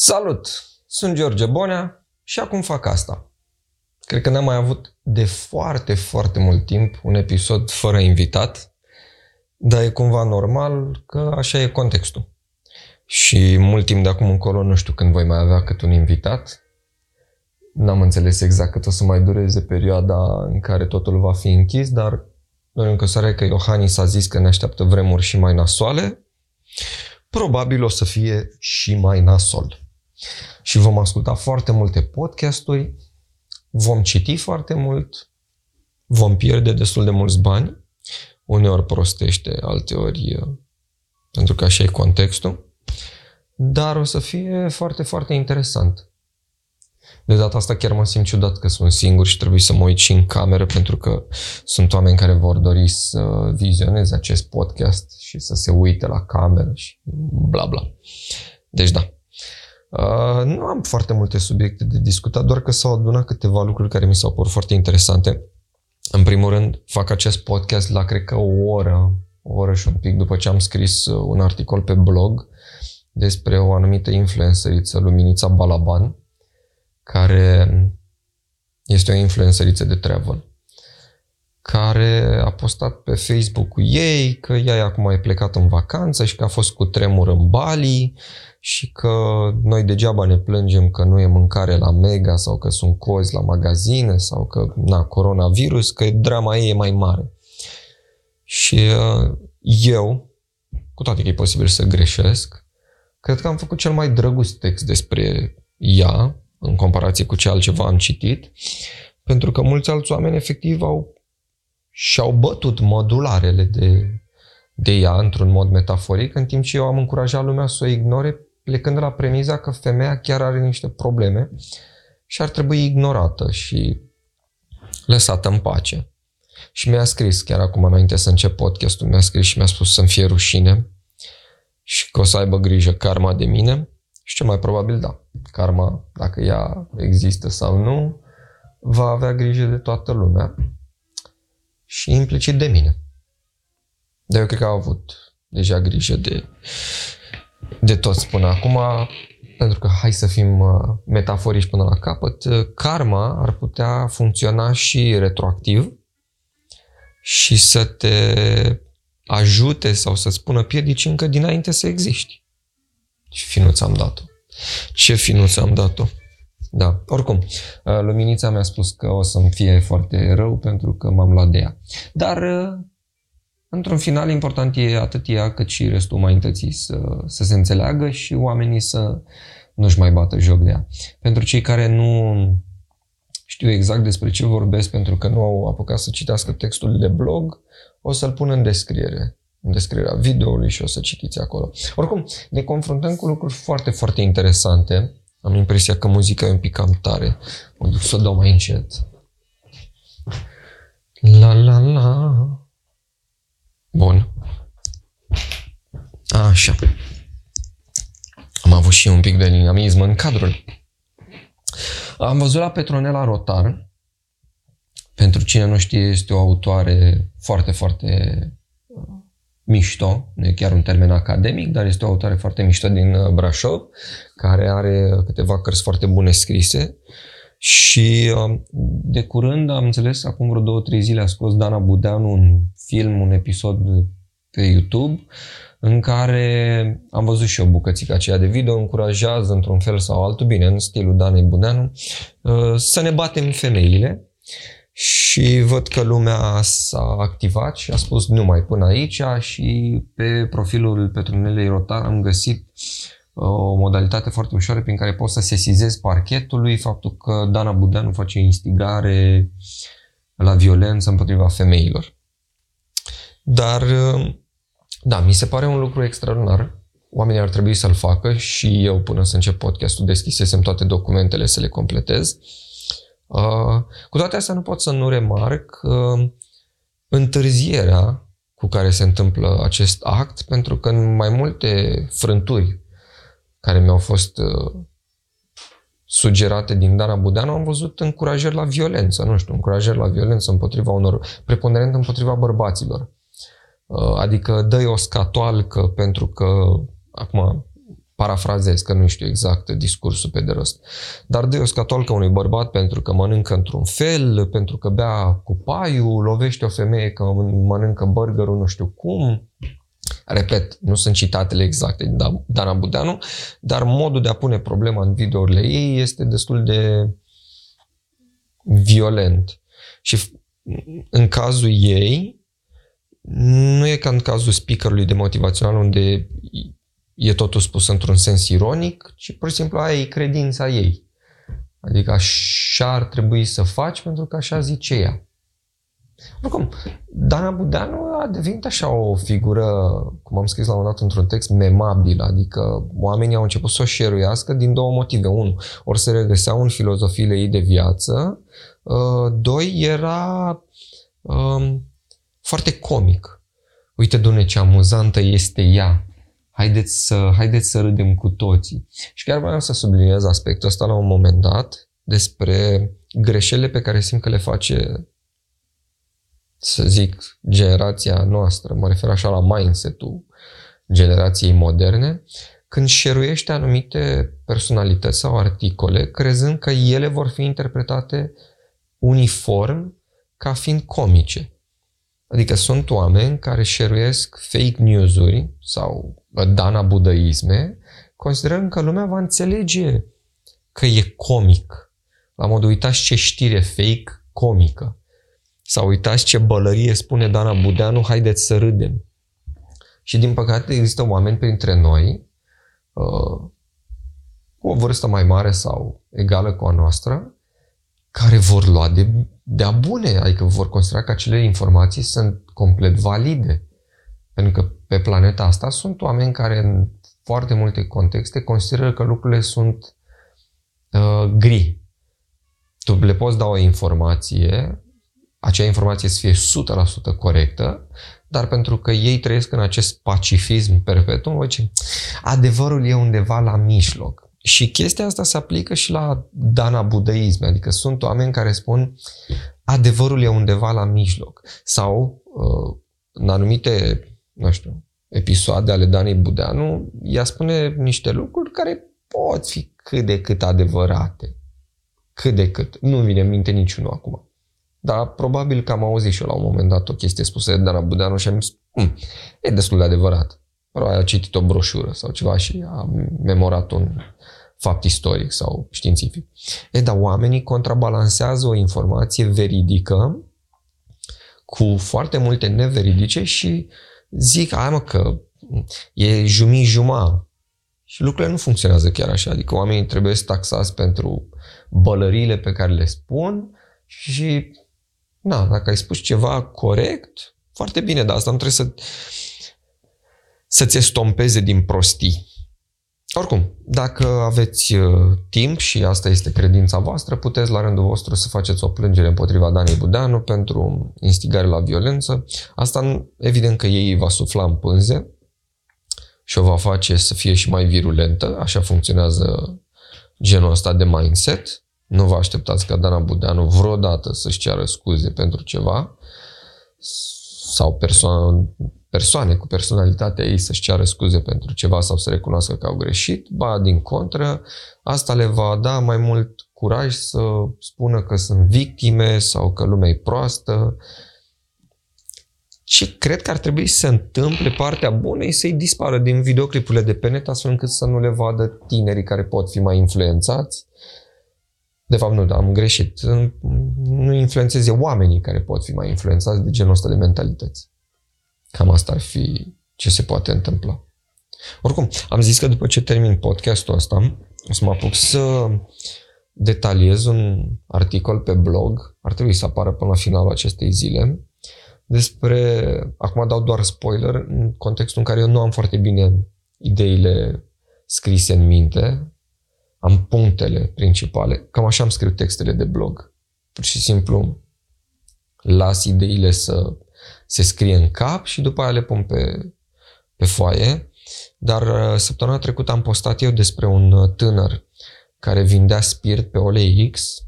Salut! Sunt George Bonea și acum fac asta. Cred că n-am mai avut de foarte, foarte mult timp un episod fără invitat, dar e cumva normal că așa e contextul. Și mult timp de acum încolo nu știu când voi mai avea cât un invitat. N-am înțeles exact cât o să mai dureze perioada în care totul va fi închis, dar noi încă sare că Iohannis a zis că ne așteaptă vremuri și mai nasoale. Probabil o să fie și mai nasol și vom asculta foarte multe podcasturi, vom citi foarte mult, vom pierde destul de mulți bani, uneori prostește, alteori pentru că așa e contextul, dar o să fie foarte, foarte interesant. De data asta chiar mă simt ciudat că sunt singur și trebuie să mă uit și în cameră pentru că sunt oameni care vor dori să vizioneze acest podcast și să se uite la cameră și bla bla. Deci da, Uh, nu am foarte multe subiecte de discutat, doar că s-au adunat câteva lucruri care mi s-au părut foarte interesante. În primul rând, fac acest podcast la, cred că, o oră, o oră și un pic după ce am scris uh, un articol pe blog despre o anumită influenceriță, Luminița Balaban, care este o influenceriță de travel care a postat pe Facebook cu ei că ea acum e plecat în vacanță și că a fost cu tremur în Bali și că noi degeaba ne plângem că nu e mâncare la Mega sau că sunt cozi la magazine sau că, na, coronavirus, că drama ei e mai mare. Și uh, eu, cu toate că e posibil să greșesc, cred că am făcut cel mai drăguț text despre ea, în comparație cu ce altceva am citit, pentru că mulți alți oameni efectiv au și-au bătut modularele de, de ea într-un mod metaforic, în timp ce eu am încurajat lumea să o ignore plecând de la premiza că femeia chiar are niște probleme și ar trebui ignorată și lăsată în pace. Și mi-a scris, chiar acum înainte să încep podcastul, mi-a scris și mi-a spus să-mi fie rușine și că o să aibă grijă karma de mine și ce mai probabil da. Karma, dacă ea există sau nu, va avea grijă de toată lumea și implicit de mine. Dar eu cred că au avut deja grijă de de toți până acum, pentru că hai să fim uh, metaforici până la capăt, uh, karma ar putea funcționa și retroactiv și să te ajute sau să spună piedici încă dinainte să existi. Ce finuță am dat-o. Ce finuță am dat-o. Da, oricum, uh, luminița mi-a spus că o să-mi fie foarte rău pentru că m-am luat de ea. Dar Într-un final, important e atât ea cât și restul umanității să, să se înțeleagă și oamenii să nu-și mai bată joc de ea. Pentru cei care nu știu exact despre ce vorbesc pentru că nu au apucat să citească textul de blog, o să-l pun în descriere, în descrierea videoului și o să citiți acolo. Oricum, ne confruntăm cu lucruri foarte, foarte interesante. Am impresia că muzica e un pic cam tare. Mă duc să o dau mai încet. La la la. Bun. Așa. Am avut și un pic de dinamism în cadrul. Am văzut la Petronela Rotar. Pentru cine nu știe, este o autoare foarte, foarte uh, mișto, nu e chiar un termen academic, dar este o autoare foarte mișto din uh, Brașov, care are câteva cărți foarte bune scrise. Și um, de curând am înțeles, acum vreo două, trei zile a scos Dana Budeanu un film, un episod pe YouTube în care am văzut și o bucățică aceea de video, încurajează într-un fel sau altul, bine, în stilul Danei Budeanu, uh, să ne batem femeile. Și văd că lumea s-a activat și a spus numai până aici. Și pe profilul Petronelei Rotar am găsit o modalitate foarte ușoară prin care poți să sesizezi parchetului faptul că Dana Budeanu face instigare la violență împotriva femeilor. Dar, da, mi se pare un lucru extraordinar. Oamenii ar trebui să-l facă și eu până să încep podcastul deschisesem toate documentele să le completez. Uh, cu toate astea nu pot să nu remarc uh, întârzierea cu care se întâmplă acest act, pentru că în mai multe frânturi care mi-au fost uh, sugerate din Dana Budeanu, am văzut încurajări la violență, nu știu, încurajări la violență împotriva unor, preponderent împotriva bărbaților. Uh, adică dă o scatoalcă pentru că, acum parafrazez, că nu știu exact discursul pe de rost. Dar dă o scatolcă unui bărbat pentru că mănâncă într-un fel, pentru că bea cu paiul, lovește o femeie că mănâncă burgerul nu știu cum. Repet, nu sunt citatele exacte din Dana Budeanu, dar modul de a pune problema în videourile ei este destul de violent. Și în cazul ei, nu e ca în cazul speakerului de motivațional unde e totul spus într-un sens ironic, ci pur și simplu aia e credința ei. Adică așa ar trebui să faci pentru că așa zice ea. Oricum, Dana Budeanu a devenit așa o figură, cum am scris la un dat într-un text, memabil, adică oamenii au început să o șeruiască din două motive. Unu, ori se regăseau în filozofiile ei de viață, uh, doi, era um, foarte comic. Uite, dune ce amuzantă este ea haideți să, haideți să râdem cu toții. Și chiar vreau să subliniez aspectul ăsta la un moment dat despre greșelile pe care simt că le face, să zic, generația noastră, mă refer așa la mindset-ul generației moderne, când șeruiește anumite personalități sau articole, crezând că ele vor fi interpretate uniform ca fiind comice. Adică sunt oameni care șeruiesc fake news-uri sau dana budaisme, considerăm că lumea va înțelege că e comic. La modul, uitați ce știre fake comică. Sau uitați ce bălărie spune Dana Budeanu, haideți să râdem. Și din păcate există oameni printre noi uh, cu o vârstă mai mare sau egală cu a noastră, care vor lua de, de-a bune, adică vor considera că acele informații sunt complet valide. Pentru că pe planeta asta sunt oameni care în foarte multe contexte consideră că lucrurile sunt uh, gri. Tu le poți da o informație, acea informație să fie 100% corectă, dar pentru că ei trăiesc în acest pacifism perpetu, zice, adevărul e undeva la mijloc. Și chestia asta se aplică și la dana budaism, adică sunt oameni care spun adevărul e undeva la mijloc. Sau uh, în anumite, nu știu, episoade ale Danei Budeanu, ea spune niște lucruri care pot fi cât de cât adevărate. Cât de cât. Nu vine în minte niciunul acum. Dar probabil că am auzit și eu la un moment dat o chestie spusă de Dana Budeanu și am zis, hm, e destul de adevărat. Probabil a citit o broșură sau ceva și a memorat un fapt istoric sau științific. E, dar oamenii contrabalansează o informație veridică cu foarte multe neveridice și zic, ai mă că e jumii juma. Și lucrurile nu funcționează chiar așa. Adică oamenii trebuie să taxați pentru bălăriile pe care le spun și na, dacă ai spus ceva corect, foarte bine, dar asta nu trebuie să să-ți estompeze din prostii. Oricum, dacă aveți uh, timp și asta este credința voastră, puteți la rândul vostru să faceți o plângere împotriva Danei Budeanu pentru instigare la violență. Asta evident că ei va sufla în pânze și o va face să fie și mai virulentă. Așa funcționează genul ăsta de mindset. Nu vă așteptați ca Dana Budeanu vreodată să-și ceară scuze pentru ceva sau persoană, persoane cu personalitatea ei să-și ceară scuze pentru ceva sau să recunoască că au greșit, ba din contră, asta le va da mai mult curaj să spună că sunt victime sau că lumea e proastă. Și cred că ar trebui să se întâmple partea bună e să-i dispară din videoclipurile de pe net astfel încât să nu le vadă tinerii care pot fi mai influențați. De fapt, nu, am greșit. Nu influențeze oamenii care pot fi mai influențați de genul ăsta de mentalități. Cam asta ar fi ce se poate întâmpla. Oricum, am zis că după ce termin podcastul ăsta, o să mă apuc să detaliez un articol pe blog, ar trebui să apară până la finalul acestei zile, despre, acum dau doar spoiler, în contextul în care eu nu am foarte bine ideile scrise în minte, am punctele principale, cam așa am scris textele de blog. Pur și simplu las ideile să se scrie în cap și după aia le pun pe, pe foaie. Dar uh, săptămâna trecută am postat eu despre un uh, tânăr care vindea spirit pe OLX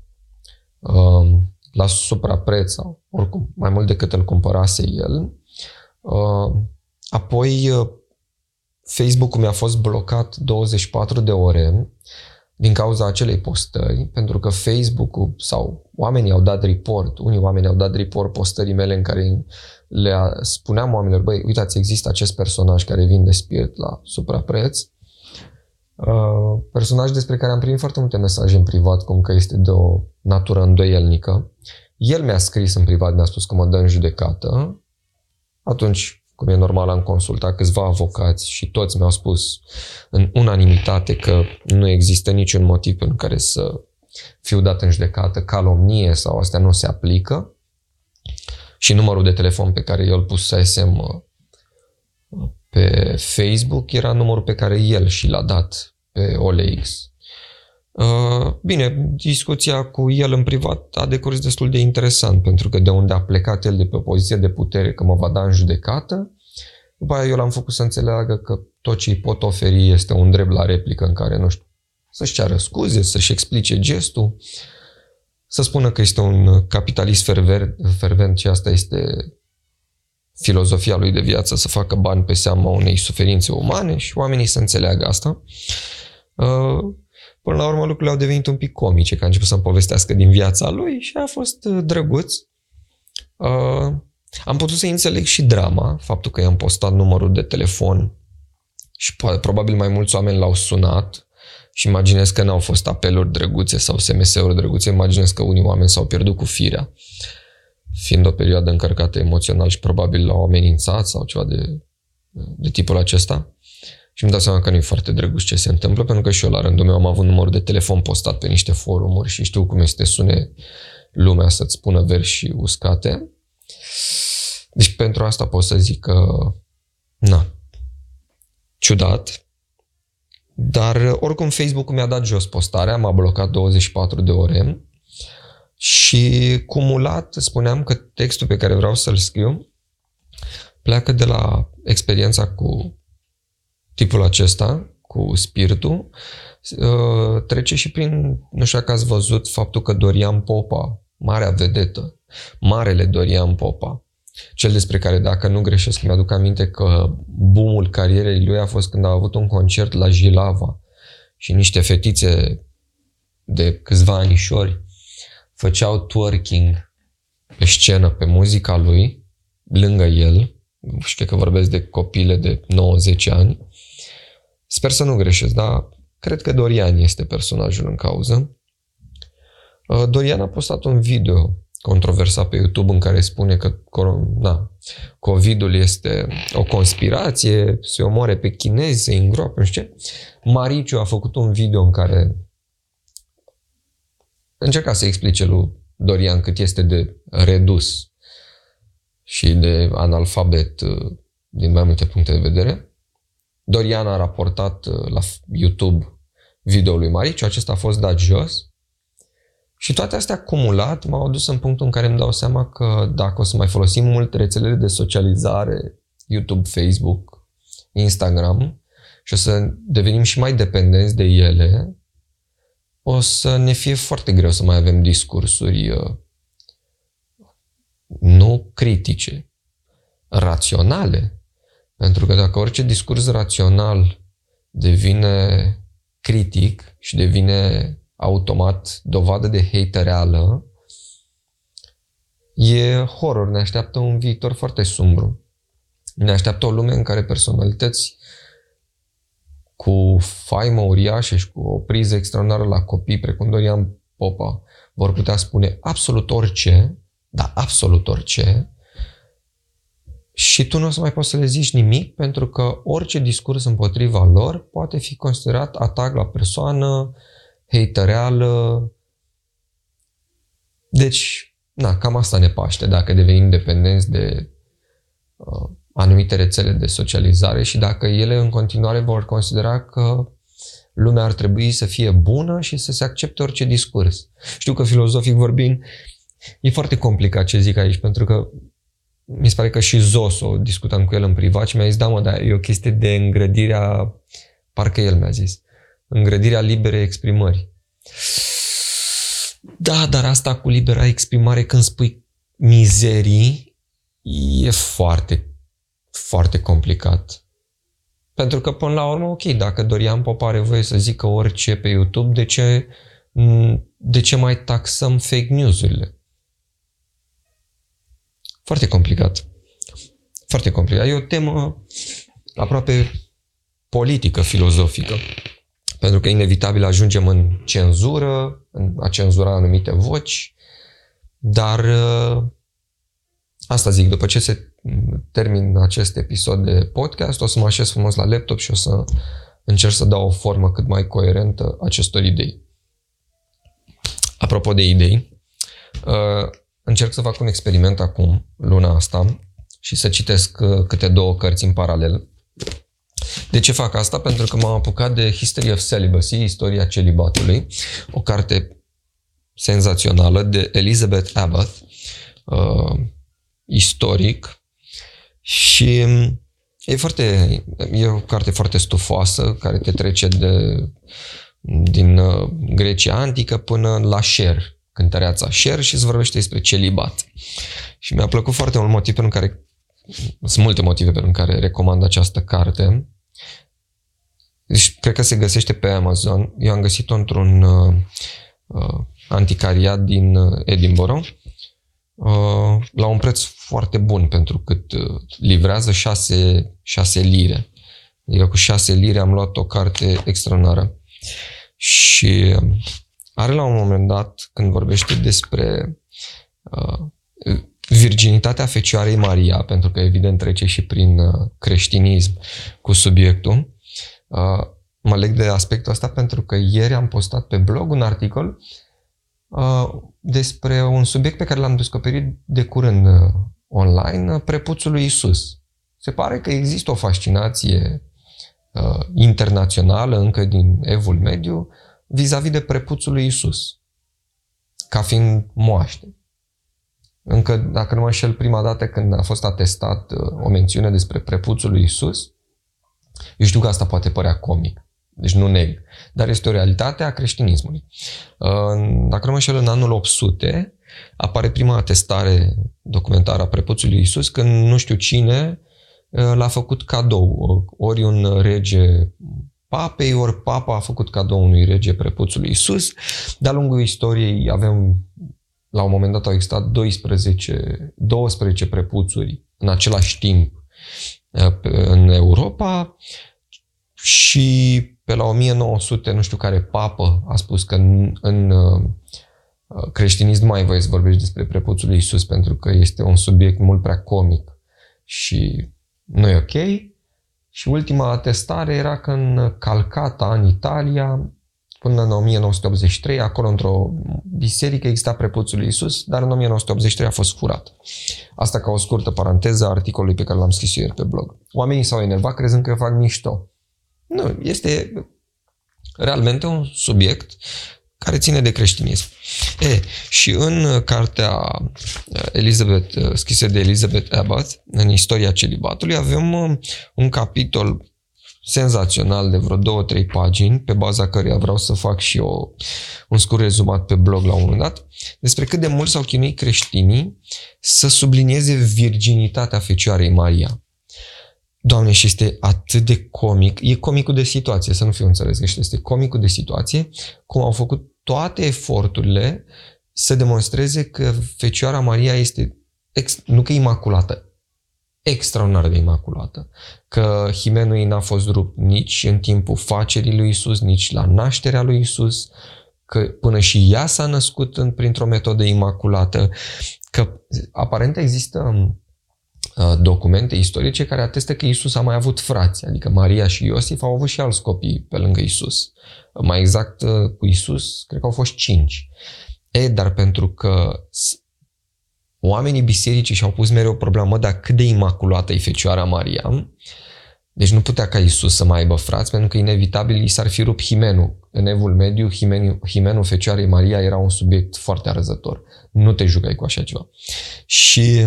um, la suprapreț sau oricum mai mult decât îl cumpărase el. Uh, apoi Facebook-ul mi-a fost blocat 24 de ore din cauza acelei postări, pentru că Facebook-ul sau oamenii au dat report, unii oameni au dat report postării mele în care le spuneam oamenilor, băi, uitați, există acest personaj care vinde spirit la suprapreț, uh, personaj despre care am primit foarte multe mesaje în privat, cum că este de o natură îndoielnică. El mi-a scris în privat, mi-a spus că mă dă în judecată. Atunci cum e normal, am consultat câțiva avocați și toți mi-au spus în unanimitate că nu există niciun motiv pentru care să fiu dat în judecată, calomnie sau astea nu se aplică. Și numărul de telefon pe care eu îl pusesem uh, pe Facebook era numărul pe care el și l-a dat pe OLX. Uh, bine, discuția cu el în privat a decurs destul de interesant, pentru că de unde a plecat el de pe o poziție de putere că mă va da în judecată, după aia eu l-am făcut să înțeleagă că tot ce îi pot oferi este un drept la replică în care, nu știu, să-și ceară scuze, să-și explice gestul, să spună că este un capitalist fervent, fervent și asta este filozofia lui de viață, să facă bani pe seama unei suferințe umane și oamenii să înțeleagă asta. Uh, Până la urmă lucrurile au devenit un pic comice, că a început să-mi povestească din viața lui și a fost uh, drăguț. Uh, am putut să înțeleg și drama, faptul că i-am postat numărul de telefon și probabil mai mulți oameni l-au sunat și imaginez că n-au fost apeluri drăguțe sau SMS-uri drăguțe, imaginez că unii oameni s-au pierdut cu firea, fiind o perioadă încărcată emoțional și probabil l-au amenințat sau ceva de, de tipul acesta. Și îmi dau seama că nu e foarte drăguț ce se întâmplă, pentru că și eu la rândul meu am avut numărul de telefon postat pe niște forumuri și știu cum este sune lumea să-ți spună versi uscate. Deci pentru asta pot să zic că, na, ciudat. Dar oricum Facebook-ul mi-a dat jos postarea, m-a blocat 24 de ore și cumulat spuneam că textul pe care vreau să-l scriu pleacă de la experiența cu tipul acesta cu spiritul, uh, trece și prin, nu știu dacă ați văzut faptul că Dorian Popa, marea vedetă, marele Dorian Popa, cel despre care, dacă nu greșesc, mi-aduc aminte că boomul carierei lui a fost când a avut un concert la Jilava și niște fetițe de câțiva anișori făceau twerking pe scenă, pe muzica lui, lângă el, știu că vorbesc de copile de 9-10 ani, Sper să nu greșesc, dar cred că Dorian este personajul în cauză. Uh, Dorian a postat un video controversat pe YouTube în care spune că na, COVID-ul este o conspirație, se omoare pe chinezi, se îngroapă, nu știu ce. Mariciu a făcut un video în care încerca să explice lui Dorian cât este de redus și de analfabet uh, din mai multe puncte de vedere. Dorian a raportat uh, la YouTube videoul lui Mariciu, acesta a fost dat jos. Și toate astea acumulat m-au adus în punctul în care îmi dau seama că dacă o să mai folosim mult rețelele de socializare, YouTube, Facebook, Instagram și o să devenim și mai dependenți de ele, o să ne fie foarte greu să mai avem discursuri uh, nu critice, raționale, pentru că dacă orice discurs rațional devine critic și devine automat dovadă de hate reală, e horror, ne așteaptă un viitor foarte sumbru. Ne așteaptă o lume în care personalități cu faimă uriașă și cu o priză extraordinară la copii, precum Dorian Popa, vor putea spune absolut orice, da, absolut orice, și tu nu o să mai poți să le zici nimic pentru că orice discurs împotriva lor poate fi considerat atac la persoană, hatereală. Deci, na, cam asta ne paște dacă devenim dependenți de uh, anumite rețele de socializare și dacă ele în continuare vor considera că lumea ar trebui să fie bună și să se accepte orice discurs. Știu că filozofic vorbind, e foarte complicat ce zic aici, pentru că mi se pare că și Zoso, discutam cu el în privat și mi-a zis, da mă, dar e o chestie de îngrădirea, parcă el mi-a zis, îngrădirea liberei exprimări. Da, dar asta cu libera exprimare când spui mizerii e foarte, foarte complicat. Pentru că, până la urmă, ok, dacă Dorian Pop are voie să zică orice pe YouTube, de ce, de ce mai taxăm fake news-urile? Foarte complicat. Foarte complicat. E o temă aproape politică, filozofică. Pentru că inevitabil ajungem în cenzură, în a cenzura anumite voci, dar uh, asta zic, după ce se termin acest episod de podcast, o să mă așez frumos la laptop și o să încerc să dau o formă cât mai coerentă acestor idei. Apropo de idei, uh, încerc să fac un experiment acum, luna asta, și să citesc uh, câte două cărți în paralel. De ce fac asta? Pentru că m-am apucat de History of Celibacy, Istoria celibatului, o carte senzațională de Elizabeth Abbott, uh, istoric, și e foarte, e o carte foarte stufoasă, care te trece de, din uh, Grecia antică până la Sher, cântăreața Sher și îți vorbește despre celibat. Și mi-a plăcut foarte mult motiv pentru care sunt multe motive pentru care recomand această carte. Deci, cred că se găsește pe Amazon. Eu am găsit-o într-un uh, uh, anticariat din uh, Edinburgh uh, la un preț foarte bun pentru cât uh, livrează 6, 6 lire. Adică cu 6 lire am luat o carte extraordinară. Și uh, are la un moment dat, când vorbește despre uh, virginitatea Fecioarei Maria, pentru că evident trece și prin uh, creștinism cu subiectul, uh, mă leg de aspectul ăsta pentru că ieri am postat pe blog un articol uh, despre un subiect pe care l-am descoperit de curând online, prepuțul lui Isus. Se pare că există o fascinație internațională încă din Evul Mediu vis-a-vis de prepuțul lui Isus, ca fiind moaște. Încă, dacă nu mă înșel, prima dată când a fost atestat uh, o mențiune despre prepuțul lui Isus, eu știu că asta poate părea comic, deci nu neg, dar este o realitate a creștinismului. Uh, dacă nu mă înșel, în anul 800 apare prima atestare documentară a prepuțului Isus când nu știu cine uh, l-a făcut cadou, ori un rege papei, ori papa a făcut cadou unui rege prepuțului Isus. De-a lungul istoriei avem la un moment dat au existat 12, 12 prepuțuri în același timp uh, în Europa și pe la 1900, nu știu care papă a spus că în, în uh, creștinism nu mai voie să vorbești despre prepuțul lui Isus pentru că este un subiect mult prea comic și nu e ok. Și ultima atestare era că în Calcata, în Italia, până în 1983, acolo într-o biserică exista prepuțul lui Isus, dar în 1983 a fost furat. Asta ca o scurtă paranteză a articolului pe care l-am scris eu ieri pe blog. Oamenii s-au enervat crezând că fac mișto. Nu, este realmente un subiect care ține de creștinism. E, și în cartea Elizabeth, scrisă de Elizabeth Abbott, în istoria celibatului, avem un capitol senzațional de vreo două, trei pagini, pe baza căreia vreau să fac și eu un scurt rezumat pe blog la un moment dat, despre cât de mult s-au chinuit creștinii să sublinieze virginitatea Fecioarei Maria. Doamne, și este atât de comic, e comicul de situație, să nu fiu înțeles greșit, este comicul de situație, cum au făcut toate eforturile să demonstreze că Fecioara Maria este, ex, nu că imaculată, extraordinar de imaculată. Că himenul ei n-a fost rupt nici în timpul facerii lui Isus, nici la nașterea lui Isus, că până și ea s-a născut în, printr-o metodă imaculată, că aparent există uh, documente istorice care atestă că Isus a mai avut frați, adică Maria și Iosif au avut și alți copii pe lângă Isus. Mai exact uh, cu Isus, cred că au fost cinci. E, dar pentru că oamenii bisericii și-au pus mereu problema, dar cât de imaculată e Fecioara Maria, deci nu putea ca Isus să mai aibă frați, pentru că inevitabil i s-ar fi rupt himenul. În evul mediu, himenul, himenul Fecioarei Maria era un subiect foarte arzător. Nu te jucai cu așa ceva. Și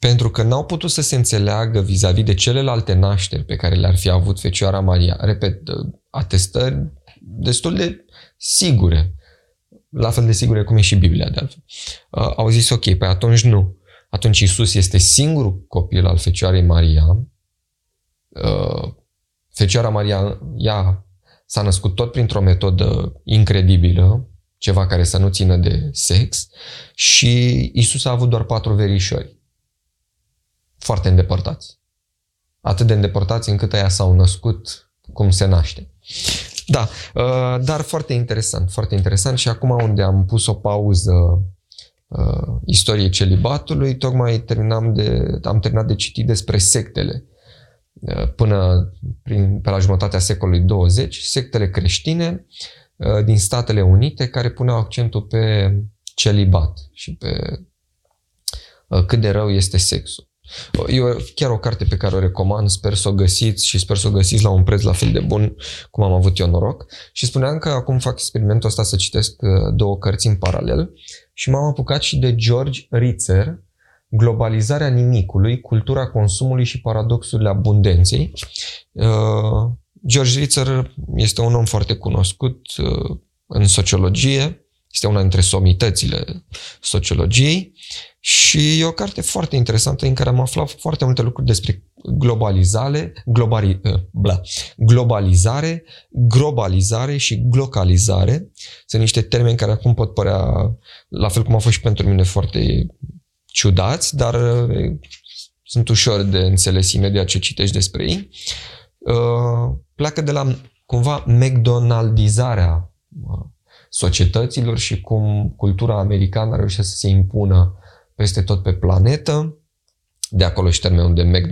pentru că n-au putut să se înțeleagă vis-a-vis de celelalte nașteri pe care le-ar fi avut Fecioara Maria, repet, atestări destul de sigure la fel de sigure cum e și Biblia de altfel. Uh, au zis, ok, pe atunci nu. Atunci Isus este singurul copil al Fecioarei Maria uh, Fecioara Maria ea s-a născut tot printr-o metodă incredibilă, ceva care să nu țină de sex și Isus a avut doar patru verișori. Foarte îndepărtați. Atât de îndepărtați încât aia s-au născut cum se naște. Da, uh, dar foarte interesant, foarte interesant și acum unde am pus o pauză uh, istoriei celibatului, tocmai terminam de, am terminat de citit despre sectele uh, până prin, pe la jumătatea secolului 20, sectele creștine uh, din Statele Unite care puneau accentul pe celibat și pe uh, cât de rău este sexul. E chiar o carte pe care o recomand, sper să o găsiți și sper să o găsiți la un preț la fel de bun cum am avut eu noroc. Și spuneam că acum fac experimentul ăsta să citesc uh, două cărți în paralel și m-am apucat și de George Ritzer, Globalizarea nimicului, cultura consumului și paradoxurile abundenței. Uh, George Ritzer este un om foarte cunoscut uh, în sociologie, este una dintre somitățile sociologiei și e o carte foarte interesantă în care am aflat foarte multe lucruri despre globalizare, globali, uh, bla, globalizare, globalizare și glocalizare. Sunt niște termeni care acum pot părea, la fel cum au fost și pentru mine, foarte ciudați, dar uh, sunt ușor de înțeles imediat ce citești despre ei. Uh, pleacă de la cumva McDonaldizarea societăților și cum cultura americană a reușit să se impună peste tot pe planetă, de acolo și termenul de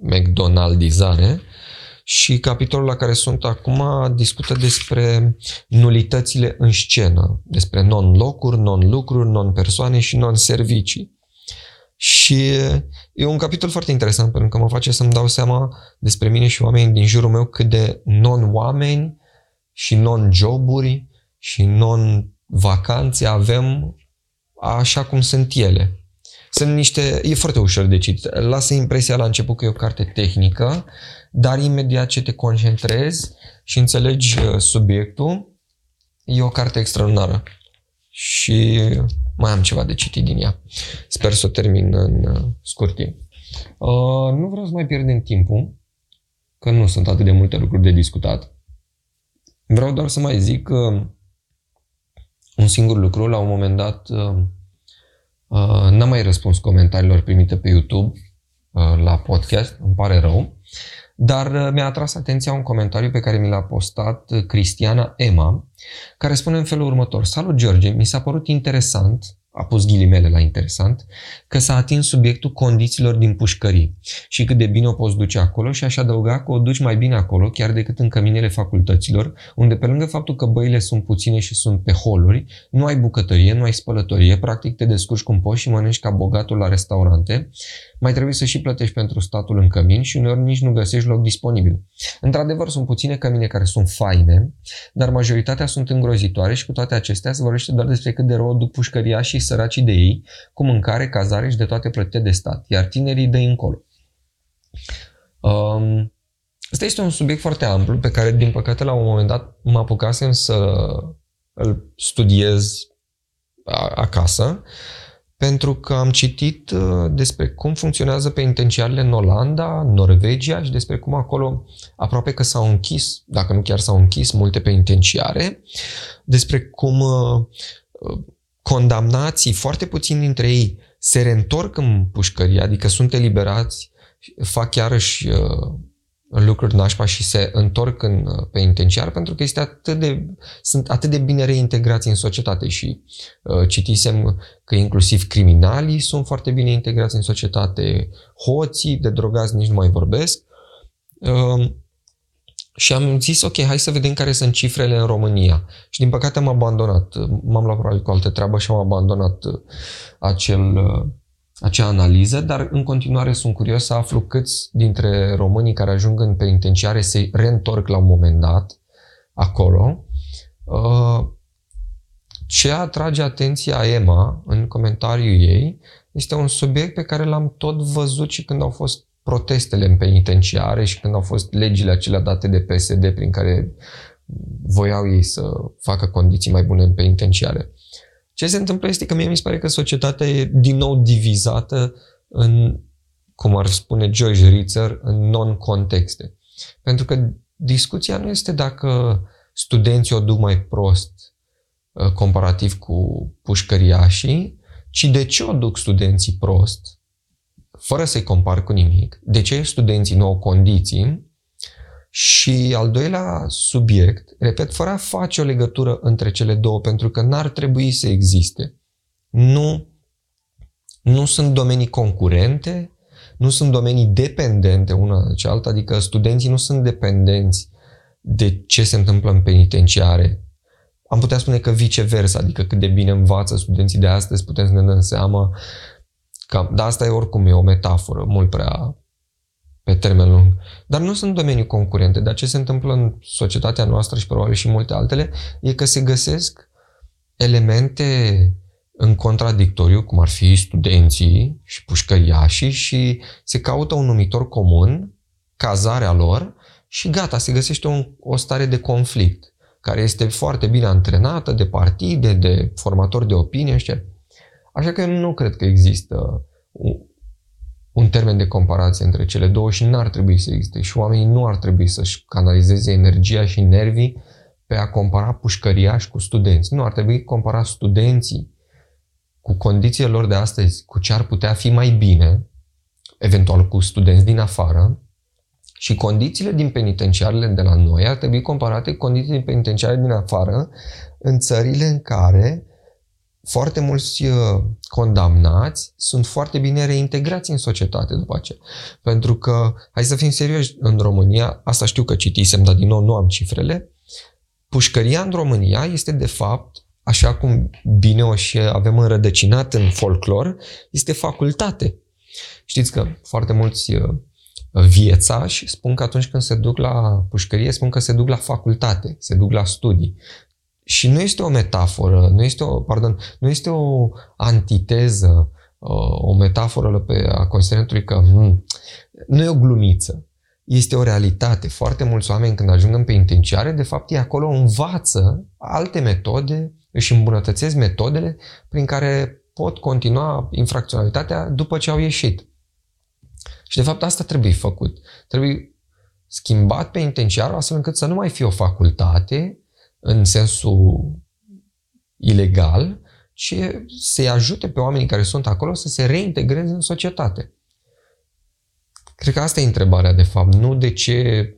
McDonaldizare, și capitolul la care sunt acum discută despre nulitățile în scenă, despre non-locuri, non-lucruri, non-persoane și non-servicii. Și e un capitol foarte interesant pentru că mă face să-mi dau seama despre mine și oamenii din jurul meu cât de non-oameni și non-joburi și non-vacanțe avem așa cum sunt ele. Sunt niște, e foarte ușor de citit. Lasă impresia la început că e o carte tehnică, dar imediat ce te concentrezi și înțelegi uh, subiectul, e o carte extraordinară. Și mai am ceva de citit din ea. Sper să o termin în uh, scurt timp. Uh, nu vreau să mai pierdem timpul, că nu sunt atât de multe lucruri de discutat. Vreau doar să mai zic uh, un singur lucru. La un moment dat uh, Uh, n-am mai răspuns comentariilor primite pe YouTube uh, la podcast, îmi pare rău, dar uh, mi-a atras atenția un comentariu pe care mi l-a postat Cristiana Emma, care spune în felul următor. Salut George, mi s-a părut interesant a pus ghilimele la interesant, că s-a atins subiectul condițiilor din pușcării și cât de bine o poți duce acolo și aș adăuga că o duci mai bine acolo chiar decât în căminele facultăților, unde pe lângă faptul că băile sunt puține și sunt pe holuri, nu ai bucătărie, nu ai spălătorie, practic te descurci cum poți și mănânci ca bogatul la restaurante, mai trebuie să și plătești pentru statul în cămin și uneori nici nu găsești loc disponibil. Într-adevăr, sunt puține cămine care sunt faine, dar majoritatea sunt îngrozitoare și cu toate acestea se vorbește doar despre cât de rău duc pușcăria și săracii de ei, cu mâncare, cazare și de toate plătite de stat, iar tinerii de încolo. Um, Asta este un subiect foarte amplu pe care, din păcate, la un moment dat mă apucasem să îl studiez acasă pentru că am citit uh, despre cum funcționează penitenciarele în Olanda, Norvegia și despre cum acolo aproape că s-au închis, dacă nu chiar s-au închis, multe penitenciare, despre cum uh, uh, condamnații, foarte puțini dintre ei, se reîntorc în pușcărie, adică sunt eliberați, fac iarăși lucruri nașpa și se întorc în uh, penitenciar pentru că este atât de, sunt atât de bine reintegrați în societate și uh, citisem că inclusiv criminalii sunt foarte bine integrați în societate, hoții de drogați nici nu mai vorbesc. Uh, și am zis, ok, hai să vedem care sunt cifrele în România. Și din păcate am abandonat. M-am luat probabil cu altă treabă și am abandonat uh, acel uh, acea analiză, dar în continuare sunt curios să aflu câți dintre românii care ajung în penitenciare se reîntorc la un moment dat acolo. Uh, ce atrage atenția Emma în comentariul ei este un subiect pe care l-am tot văzut și când au fost protestele în penitenciare și când au fost legile acelea date de PSD prin care voiau ei să facă condiții mai bune în penitenciare. Ce se întâmplă este că mie mi se pare că societatea e din nou divizată în cum ar spune Joyce Ritzer, în non-contexte. Pentru că discuția nu este dacă studenții o duc mai prost uh, comparativ cu pușcăriașii, ci de ce o duc studenții prost, fără să-i compar cu nimic, de ce studenții nu au condiții și al doilea subiect, repet, fără a face o legătură între cele două, pentru că n-ar trebui să existe. Nu, nu sunt domenii concurente, nu sunt domenii dependente una de cealaltă, adică studenții nu sunt dependenți de ce se întâmplă în penitenciare. Am putea spune că viceversa, adică cât de bine învață studenții de astăzi, putem să ne dăm seama că, dar asta e oricum e o metaforă mult prea pe termen lung. Dar nu sunt domenii concurente, dar ce se întâmplă în societatea noastră și probabil și multe altele, e că se găsesc elemente în contradictoriu, cum ar fi studenții și pușcăriașii și se caută un numitor comun, cazarea lor și gata, se găsește un, o stare de conflict care este foarte bine antrenată de partide, de formatori de opinie, știu. Așa că nu cred că există un termen de comparație între cele două și n-ar trebui să existe. Și oamenii nu ar trebui să-și canalizeze energia și nervii pe a compara pușcăriași cu studenți. Nu, ar trebui compara studenții cu condițiile lor de astăzi, cu ce ar putea fi mai bine, eventual cu studenți din afară, și condițiile din penitenciarele de la noi ar trebui comparate cu condițiile din penitenciare din afară în țările în care foarte mulți uh, condamnați sunt foarte bine reintegrați în societate după aceea. Pentru că, hai să fim serioși, în România, asta știu că citisem, dar din nou nu am cifrele, pușcăria în România este de fapt, așa cum bine o și avem înrădăcinat în folclor, este facultate. Știți că foarte mulți uh, viețași spun că atunci când se duc la pușcărie, spun că se duc la facultate, se duc la studii. Și nu este o metaforă, nu este o, pardon, nu este o antiteză, o metaforă pe a considerentului că hmm, nu e o glumiță. Este o realitate. Foarte mulți oameni când ajung în penitenciare, de fapt, ei acolo învață alte metode, își îmbunătățesc metodele prin care pot continua infracționalitatea după ce au ieșit. Și de fapt asta trebuie făcut. Trebuie schimbat penitenciarul astfel încât să nu mai fie o facultate în sensul ilegal, ci să-i ajute pe oamenii care sunt acolo să se reintegreze în societate. Cred că asta e întrebarea, de fapt. Nu de ce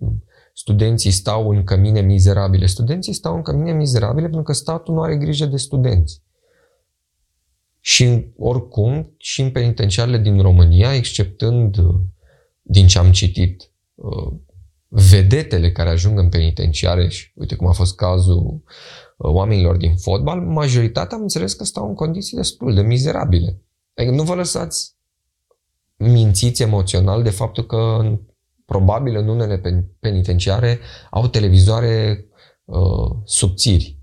studenții stau în cămine mizerabile. Studenții stau în cămine mizerabile pentru că statul nu are grijă de studenți. Și oricum, și în penitenciarele din România, exceptând din ce am citit, uh, vedetele care ajung în penitenciare și uite cum a fost cazul uh, oamenilor din fotbal, majoritatea am înțeles că stau în condiții destul de mizerabile. Adică nu vă lăsați mințiți emoțional de faptul că probabil în unele penitenciare au televizoare uh, subțiri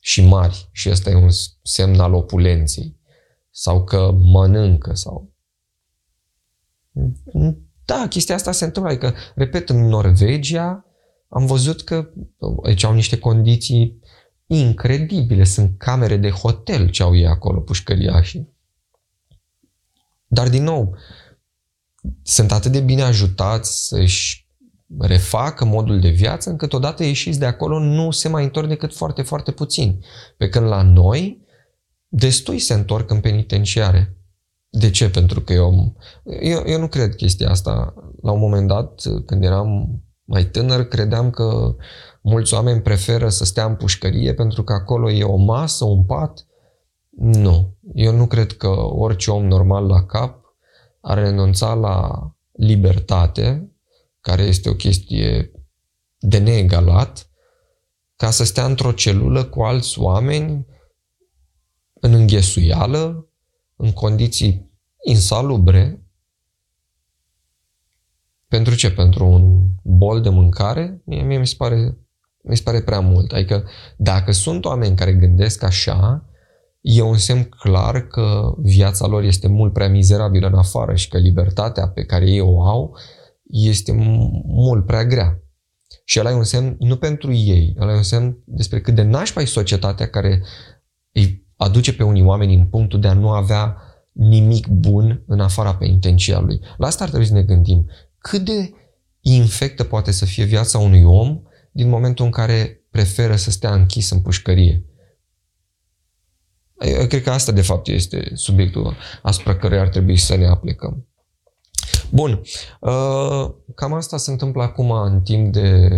și mari și ăsta e un semn al opulenței sau că mănâncă sau da, chestia asta se întâmplă. Adică, repet, în Norvegia am văzut că aici au niște condiții incredibile. Sunt camere de hotel ce au ei acolo, pușcăriașii. Dar, din nou, sunt atât de bine ajutați să-și refacă modul de viață, încât odată ieșiți de acolo nu se mai întorc decât foarte, foarte puțin. Pe când la noi, destui se întorc în penitenciare. De ce? Pentru că eu, eu, eu nu cred chestia asta. La un moment dat, când eram mai tânăr, credeam că mulți oameni preferă să stea în pușcărie pentru că acolo e o masă, un pat. Nu. Eu nu cred că orice om normal la cap ar renunța la libertate, care este o chestie de neegalat, ca să stea într-o celulă cu alți oameni în înghesuială, în condiții insalubre. Pentru ce? Pentru un bol de mâncare? Mie, mie mi, se pare, mi se pare prea mult. Adică dacă sunt oameni care gândesc așa, e un semn clar că viața lor este mult prea mizerabilă în afară și că libertatea pe care ei o au este mult prea grea. Și ăla e un semn nu pentru ei, ăla e un semn despre cât de nașpa e societatea care îi aduce pe unii oameni în punctul de a nu avea nimic bun în afara penitenciarului. lui. La asta ar trebui să ne gândim. Cât de infectă poate să fie viața unui om din momentul în care preferă să stea închis în pușcărie. Eu cred că asta, de fapt, este subiectul asupra căruia ar trebui să ne aplicăm. Bun. Uh, cam asta se întâmplă acum în timp de,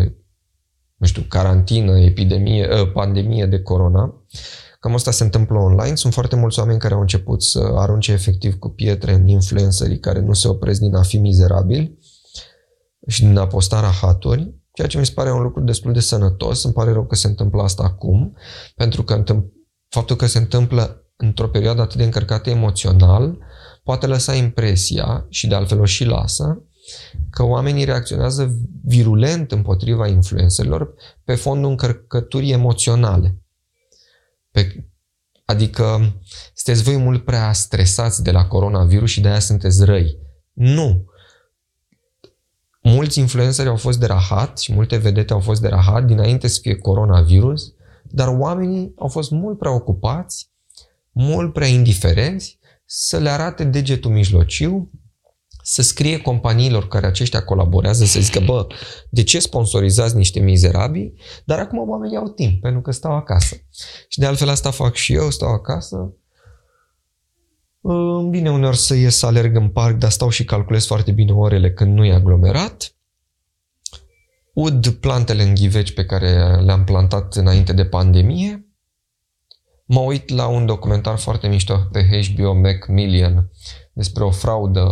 nu știu, carantină, epidemie, uh, pandemie de corona. Cam asta se întâmplă online. Sunt foarte mulți oameni care au început să arunce efectiv cu pietre în influencerii care nu se opresc din a fi mizerabili și din a posta rahaturi, ceea ce mi se pare un lucru destul de sănătos. Îmi pare rău că se întâmplă asta acum, pentru că faptul că se întâmplă într-o perioadă atât de încărcată emoțional poate lăsa impresia, și de altfel o și lasă, că oamenii reacționează virulent împotriva influențelor pe fondul încărcăturii emoționale. Pe, adică sunteți voi mult prea stresați de la coronavirus și de aia sunteți răi. Nu. Mulți influenceri au fost de rahat și multe vedete au fost de rahat dinainte să fie coronavirus, dar oamenii au fost mult prea ocupați, mult prea indiferenți să le arate degetul mijlociu, să scrie companiilor care aceștia colaborează, să zică, bă, de ce sponsorizați niște mizerabili? Dar acum oamenii au timp, pentru că stau acasă. Și de altfel asta fac și eu, stau acasă. Îmi vine uneori să ies să alerg în parc, dar stau și calculez foarte bine orele când nu e aglomerat. Ud plantele în ghiveci pe care le-am plantat înainte de pandemie Mă uit la un documentar foarte mișto pe HBO Macmillan despre o fraudă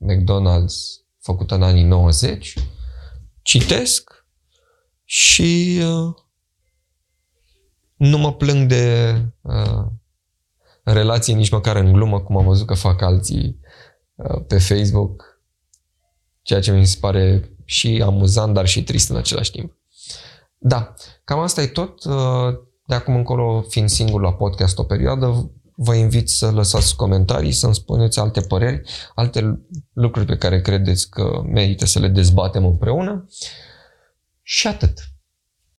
McDonald's făcută în anii 90. Citesc și uh, nu mă plâng de uh, relații nici măcar în glumă, cum am văzut că fac alții uh, pe Facebook, ceea ce mi se pare și amuzant, dar și trist în același timp. Da, cam asta e tot. Uh, de acum încolo, fiind singur la podcast o perioadă, vă invit să lăsați comentarii, să-mi spuneți alte păreri, alte lucruri pe care credeți că merită să le dezbatem împreună. Și atât.